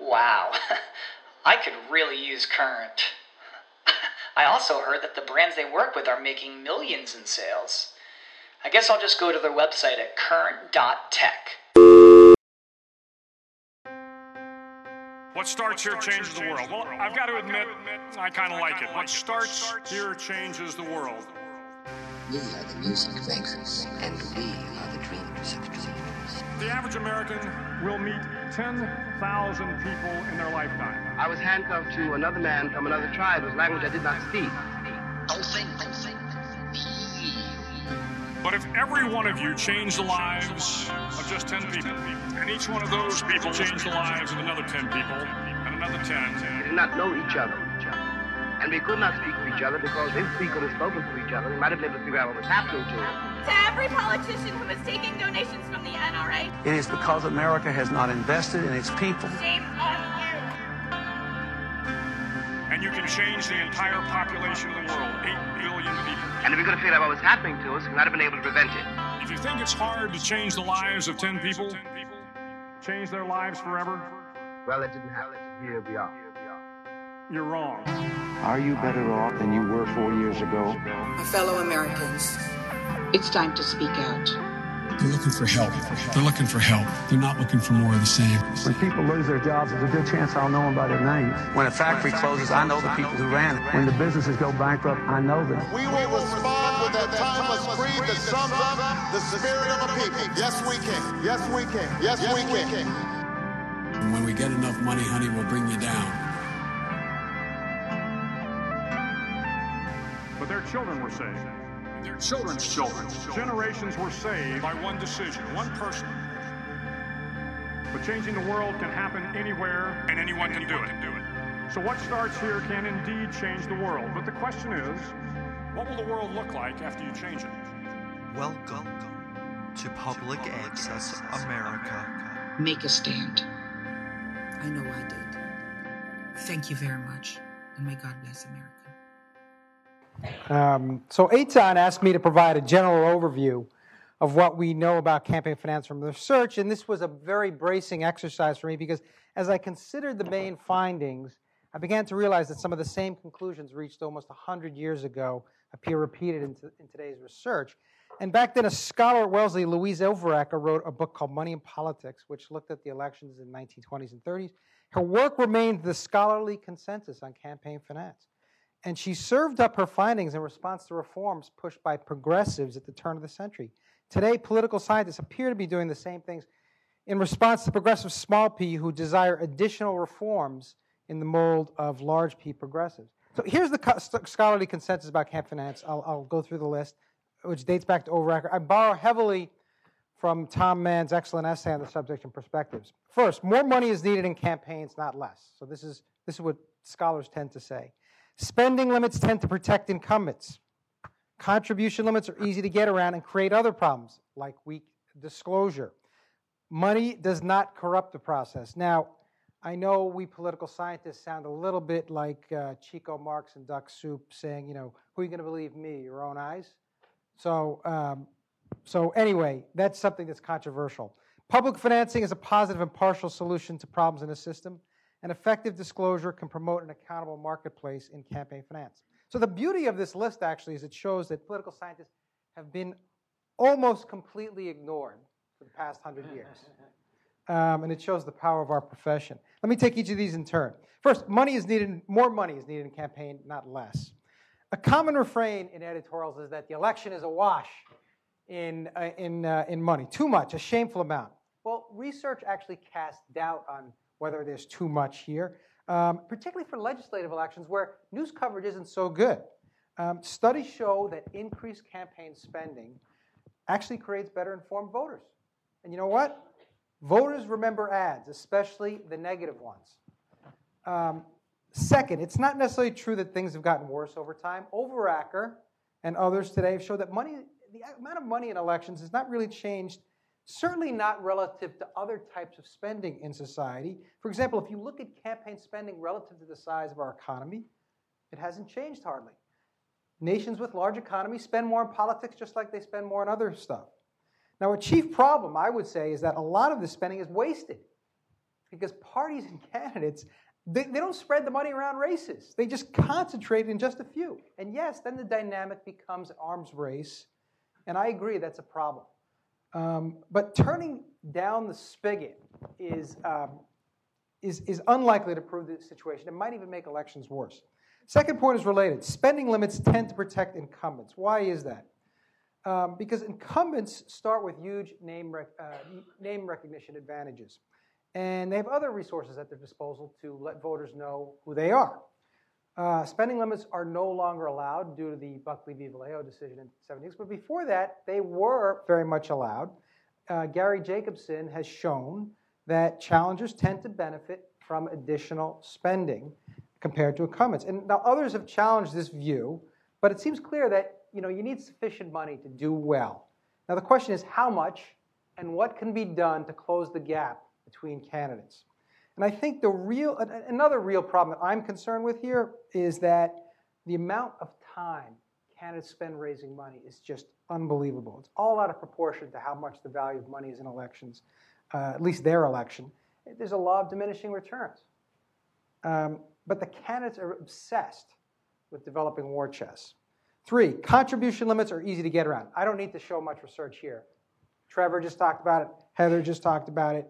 Wow, I could really use Current. I also heard that the brands they work with are making millions in sales. I guess I'll just go to their website at current.tech. What starts here changes the world. Well, I've got to admit, I kind of like it. What starts here changes the world. We are the music makers, and we are the dreamers of dreamers. The average American will meet 10,000 people in their lifetime. I was handcuffed to another man from another tribe whose language I did not speak. Don't think, don't think. But if every one of you changed the lives of just 10 people, and each one of those people changed the lives of another 10 people, and another 10, We did not know each other. And we could not speak to each other because if we could have spoken to each other, we might have been able to figure out what was happening to us. To every politician who is taking donations from the NRA, It is because America has not invested in its people. shame on you. and you can change the entire population of the world 8 billion people. And if we could have figured out what was happening to us, we might have been able to prevent it. If you think it's hard to change the lives of 10 people, change their lives forever, Well, it didn't happen. Here we are. you're wrong. Are you better off than you were four years ago? My fellow Americans, it's time to speak out. They're looking for help. They're looking for help. They're not looking for more of the same. When people lose their jobs, there's a good chance I'll know them by their names. When a factory closes, I know the people who ran it. When the businesses go bankrupt, I know them. We will respond with that timeless creed that sums up the spirit of a people. Yes, we can. Yes, we can. Yes, we can. And when we get enough money, honey, we'll bring you down. But their children were saved. Their children's children. Generations were saved by one decision, one person. But changing the world can happen anywhere, and anyone can do it. So what starts here can indeed change the world. But the question is, what will the world look like after you change it? Welcome to Public Access America. Make a stand. I know I did. Thank you very much, and may God bless America. Um, so Eitan asked me to provide a general overview of what we know about campaign finance from research, and this was a very bracing exercise for me because as I considered the main findings, I began to realize that some of the same conclusions reached almost 100 years ago appear repeated in, in today's research. And back then, a scholar at Wellesley, Louise Overacker, wrote a book called Money and Politics, which looked at the elections in the 1920s and 30s. Her work remained the scholarly consensus on campaign finance. And she served up her findings in response to reforms pushed by progressives at the turn of the century. Today, political scientists appear to be doing the same things in response to progressive small p who desire additional reforms in the mold of large p progressives. So here's the scholarly consensus about camp finance. I'll, I'll go through the list, which dates back to Overacker. I borrow heavily from Tom Mann's excellent essay on the subject and perspectives. First, more money is needed in campaigns, not less. So this is, this is what scholars tend to say. Spending limits tend to protect incumbents. Contribution limits are easy to get around and create other problems, like weak disclosure. Money does not corrupt the process. Now, I know we political scientists sound a little bit like uh, Chico Marx and Duck Soup saying, you know, who are you going to believe, me, your own eyes? So, um, so anyway, that's something that's controversial. Public financing is a positive and partial solution to problems in a system, and effective disclosure can promote an accountable marketplace in campaign finance. So the beauty of this list actually is it shows that political scientists have been almost completely ignored for the past hundred years. Um, and it shows the power of our profession. Let me take each of these in turn. First, money is needed, more money is needed in campaign, not less. A common refrain in editorials is that the election is a wash in, uh, in, uh, in money, too much, a shameful amount. Well, research actually casts doubt on whether there's too much here, um, particularly for legislative elections where news coverage isn't so good. Um, studies show that increased campaign spending actually creates better informed voters. And you know what? Voters remember ads, especially the negative ones. Um, second, it's not necessarily true that things have gotten worse over time. Overacker and others today have showed that money, the amount of money in elections has not really changed, certainly not relative to other types of spending in society. For example, if you look at campaign spending relative to the size of our economy, it hasn't changed hardly. Nations with large economies spend more on politics just like they spend more on other stuff. Now, a chief problem, I would say, is that a lot of the spending is wasted because parties and candidates they, they don't spread the money around races. They just concentrate in just a few. And yes, then the dynamic becomes arms race. And I agree, that's a problem. Um, but turning down the spigot is, um, is, is unlikely to prove the situation. It might even make elections worse. Second point is related. Spending limits tend to protect incumbents. Why is that? Um, because incumbents start with huge name, rec- uh, name recognition advantages. And they have other resources at their disposal to let voters know who they are. Uh, spending limits are no longer allowed due to the Buckley v. Valeo decision in 70s, but before that, they were very much allowed. Uh, Gary Jacobson has shown that challengers tend to benefit from additional spending compared to incumbents. And now others have challenged this view, but it seems clear that you know you need sufficient money to do well. Now the question is how much and what can be done to close the gap between candidates. And I think the real, another real problem that I'm concerned with here is that the amount of time candidates spend raising money is just unbelievable. It's all out of proportion to how much the value of money is in elections, uh, at least their election. There's a law of diminishing returns. Um, but the candidates are obsessed with developing war chests. Three, contribution limits are easy to get around. I don't need to show much research here. Trevor just talked about it. Heather just talked about it.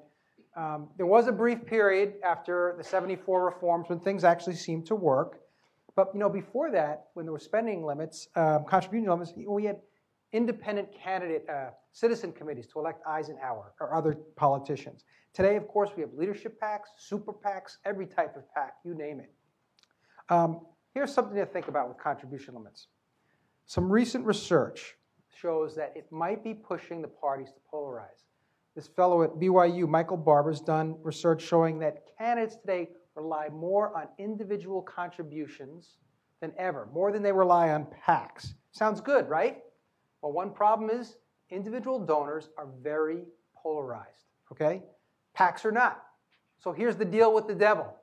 Um, there was a brief period after the 74 reforms when things actually seemed to work. But you know, before that, when there were spending limits, um, contribution limits, we had independent candidate uh, citizen committees to elect Eisenhower or other politicians. Today, of course, we have leadership PACs, super PACs, every type of PAC, you name it. Um, here's something to think about with contribution limits. Some recent research shows that it might be pushing the parties to polarize. This fellow at BYU, Michael Barber, has done research showing that candidates today rely more on individual contributions than ever, more than they rely on PACs. Sounds good, right? Well, one problem is individual donors are very polarized, okay? PACs are not. So here's the deal with the devil.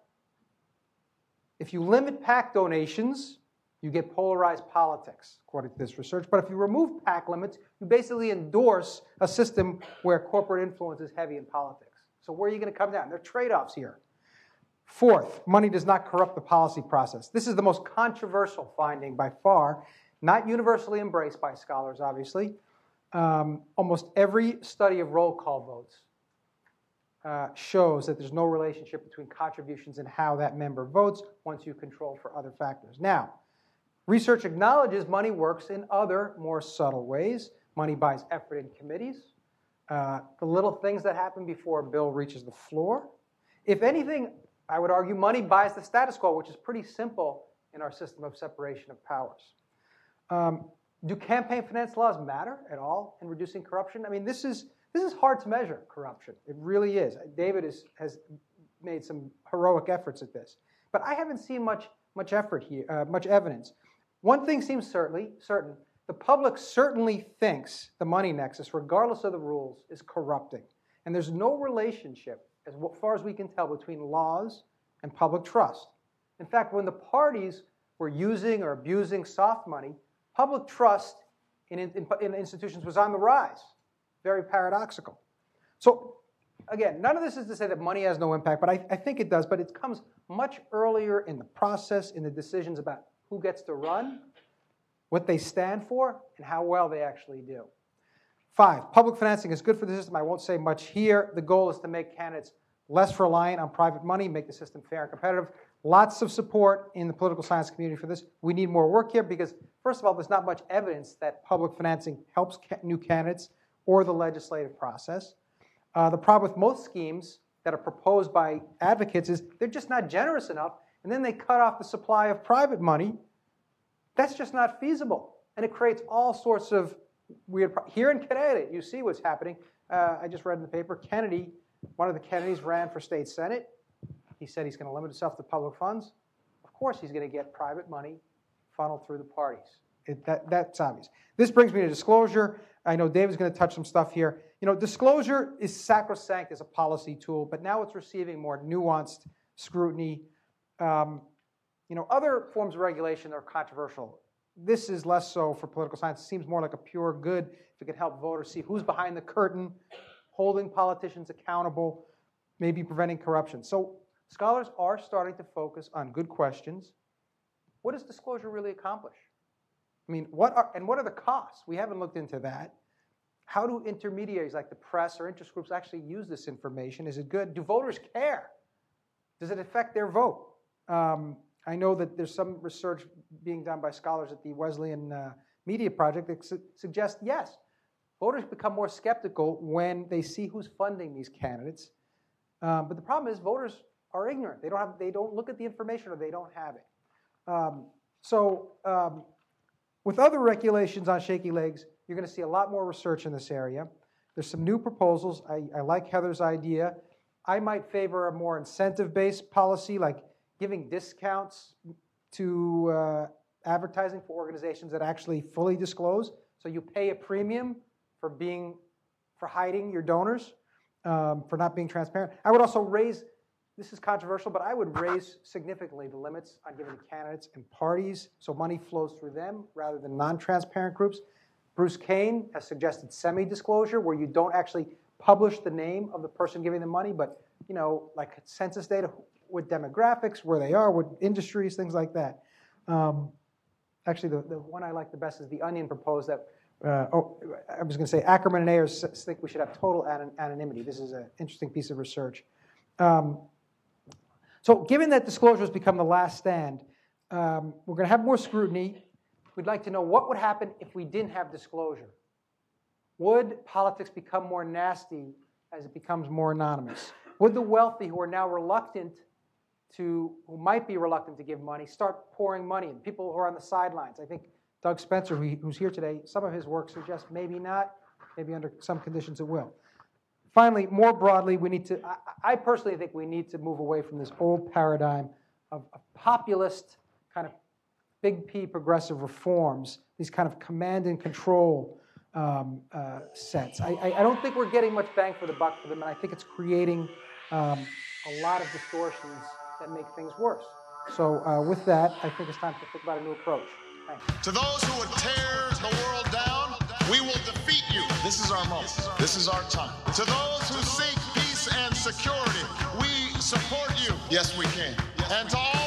If you limit PAC donations, you get polarized politics, according to this research. But if you remove PAC limits, you basically endorse a system where corporate influence is heavy in politics. So where are you going to come down? There are trade offs here. Fourth, money does not corrupt the policy process. This is the most controversial finding by far, not universally embraced by scholars, obviously. Um, almost every study of roll call votes uh, shows that there's no relationship between contributions and how that member votes once you control for other factors. Now, Research acknowledges money works in other, more subtle ways. Money buys effort in committees, uh, the little things that happen before a bill reaches the floor. If anything, I would argue money buys the status quo, which is pretty simple in our system of separation of powers. Um, do campaign finance laws matter at all in reducing corruption? I mean, this is this is hard to measure corruption. It really is. David is, has made some heroic efforts at this, but I haven't seen much much effort here, uh, much evidence. One thing seems certainly certain. The public certainly thinks the money nexus, regardless of the rules, is corrupting. And there's no relationship, as far as we can tell, between laws and public trust. In fact, when the parties were using or abusing soft money, public trust in, in, in institutions was on the rise. Very paradoxical. So, again, none of this is to say that money has no impact, but I, I think it does. But it comes much earlier in the process, in the decisions about who gets to run, what they stand for, and how well they actually do. Five, public financing is good for the system. I won't say much here. The goal is to make candidates less reliant on private money, make the system fair and competitive. Lots of support in the political science community for this. We need more work here because, first of all, there's not much evidence that public financing helps new candidates or the legislative process. Uh, the problem with most schemes that are proposed by advocates is they're just not generous enough and then they cut off the supply of private money, that's just not feasible. And it creates all sorts of weird. Pro- Here in Connecticut, you see what's happening. Uh, I just read in the paper Kennedy One of the Kennedys ran for state senate. He said he's going to limit himself to public funds. Of course, he's going to get private money funneled through the parties. It, that, that's obvious. This brings me to disclosure. I know David's going to touch some stuff here. You know, disclosure is sacrosanct as a policy tool, but now it's receiving more nuanced scrutiny. Um, you know, other forms of regulation are controversial. This is less so for political science. It seems more like a pure good if it could help voters see who's behind the curtain, holding politicians accountable, maybe preventing corruption. So scholars are starting to focus on good questions. What does disclosure really accomplish? I mean, what are and what are the costs? We haven't looked into that. How do intermediaries like the press or interest groups actually use this information? Is it good? Do voters care? Does it affect their vote? Um, I know that there's some research being done by scholars at the Wesleyan uh, Media Project that su- suggests yes, voters become more skeptical when they see who's funding these candidates. Um, but the problem is voters are ignorant. They don't have, they don't look at the information or they don't have it. Um, so um, with other regulations on shaky legs, you're going to see a lot more research in this area. There's some new proposals. I, I like Heather's idea. I might favor a more incentive-based policy, like giving discounts to uh, advertising for organizations that actually fully disclose. So you pay a premium for being for hiding your donors, um, for not being transparent. I would also raise. This is controversial, but I would raise significantly the limits on giving to candidates and parties so money flows through them rather than non transparent groups. Bruce Cain has suggested semi disclosure where you don't actually publish the name of the person giving the money, but you know, like census data with demographics, where they are, with industries, things like that. Um, actually, the, the one I like the best is the Onion proposed that. Uh, oh, I was going to say Ackerman and Ayres think we should have total an- anonymity. This is an interesting piece of research. Um, so, given that disclosure has become the last stand, um, we're going to have more scrutiny. We'd like to know what would happen if we didn't have disclosure. Would politics become more nasty as it becomes more anonymous? Would the wealthy who are now reluctant to, who might be reluctant to give money, start pouring money in? People who are on the sidelines. I think Doug Spencer, who's here today, some of his work suggests maybe not, maybe under some conditions it will. Finally, more broadly, we need to, I, personally think we need to move away from this old paradigm of, of populist kind of big P progressive reforms, these kind of command and control um, uh, sets. I, I, I, don't think we're getting much bang for the buck for them, and I think it's creating um, a lot of distortions that make things worse. So, uh, with that, I think it's time to think about a new approach. Thanks. To those who would tear the world down, we will defeat you. This is our moment. This is our time. To those who seek peace and security, we support you. Yes, we can. And to all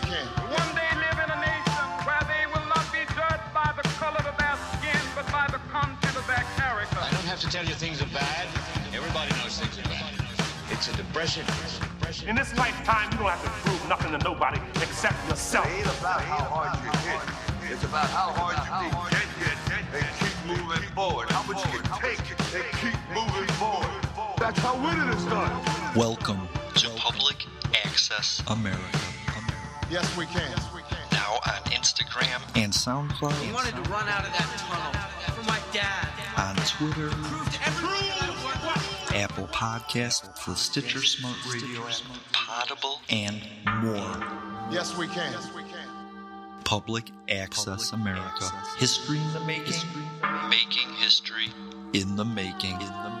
tell you things are bad. Everybody knows things are bad. It's a depression. It's a depression. In this lifetime, you don't have to prove nothing to nobody except yourself. It ain't about how hard you hit. It's about how hard you can get hit and keep moving forward. How much you can take and keep moving forward. That's how winning is done. Welcome to Public Access America. Yes, we can. Now on Instagram and SoundCloud. He wanted to run out of that tunnel for my dad. On Twitter. Prove to everyone Apple Podcasts, the Stitcher Smart Radio app, Potable, and more. Yes, we can. Yes, we can. Public Access America. History in the making. Making history in the making. In the making.